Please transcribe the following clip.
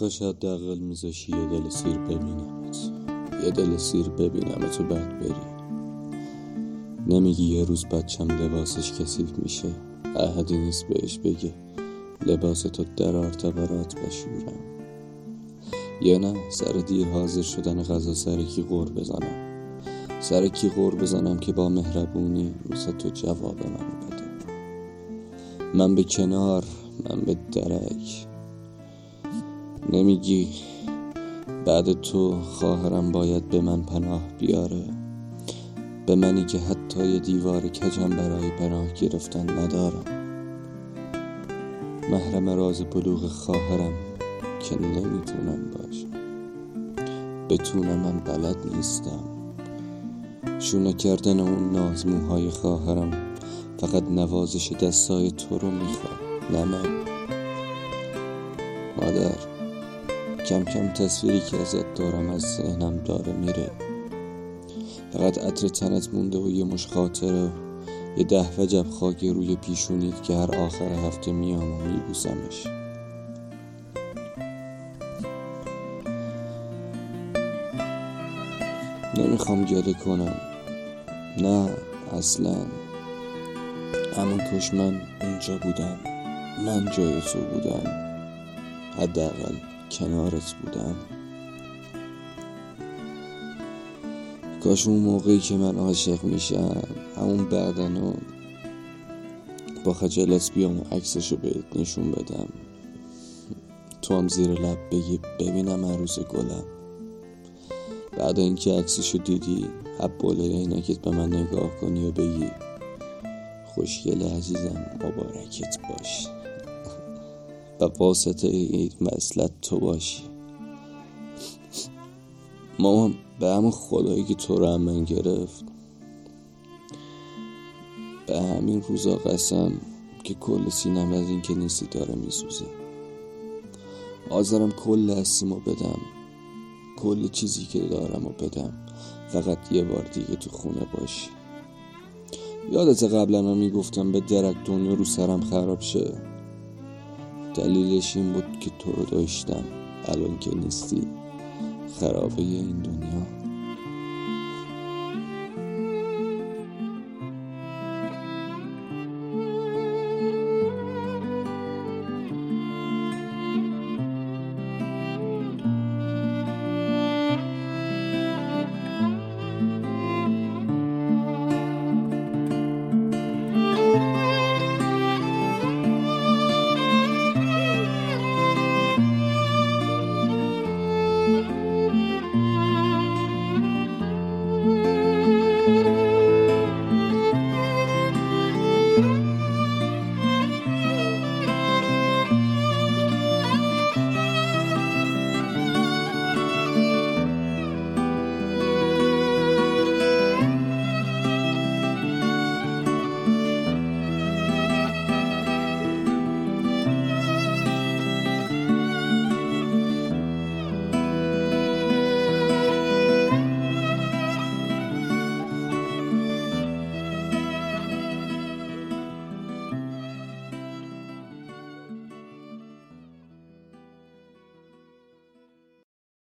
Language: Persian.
کاش حداقل میذاشی یه دل سیر ببینمت. یه دل سیر ببینمت و بعد بری. نمیگی یه روز بچم لباسش کثیف میشه. احدی نیست بهش بگه لباس تو در ارتبارات بشورم. یا نه سر دیر حاضر شدن غذا سر کی غور بزنم. سر کی غور بزنم که با مهربونی واسه تو جواب من بده. من به کنار من به درک. نمیگی بعد تو خواهرم باید به من پناه بیاره؟ به منی که حتی یه دیوار کجم برای پناه گرفتن ندارم. محرم راز بلوغ خواهرم که نمی‌تونم باشم. بتونم من بلد نیستم. شونه کردن اون نازموهای خواهرم فقط نوازش دستای تو رو می‌خواد نه من. مادر. کم کم تصویری که ازت دارم از ذهنم داره میره. فقط عطر تنت مونده و یه مش خاطره. یه ده وجب خاک روی پیشونید که هر آخر هفته میام و میبوسمش. نمی‌خوام گله کنم. نه اصلا. همون کش من اونجا بودم. من جای تو بودم. حداقل. کنارت بودم کاش اون موقعی که من عاشق میشم همون بعدنو با خجالت بیام و عکسشو بهت نشون بدم. تو هم زیر لب بگی ببینم عروس گلم. بعد اینکه عکسشو دیدی عباله اینکت به من نگاه کنی و بگی خوشگل عزیزم مبارکت باش. و واسطه این مسلت تو باشی. مامان به همون خدایی که تو رو من گرفت. به همین روزا قسم که کل سینم از این که نیستی داره میسوزه. آذرم کل هستیمو بدم. کل چیزی که دارم و بدم. فقط یه بار دیگه تو خونه باشی. یادت قبلا من می‌گفتم به درک دنیا رو سرم خراب شه. دلیلش این بود که تو رو داشتم. الان که نیستی. خرابه این دنیا.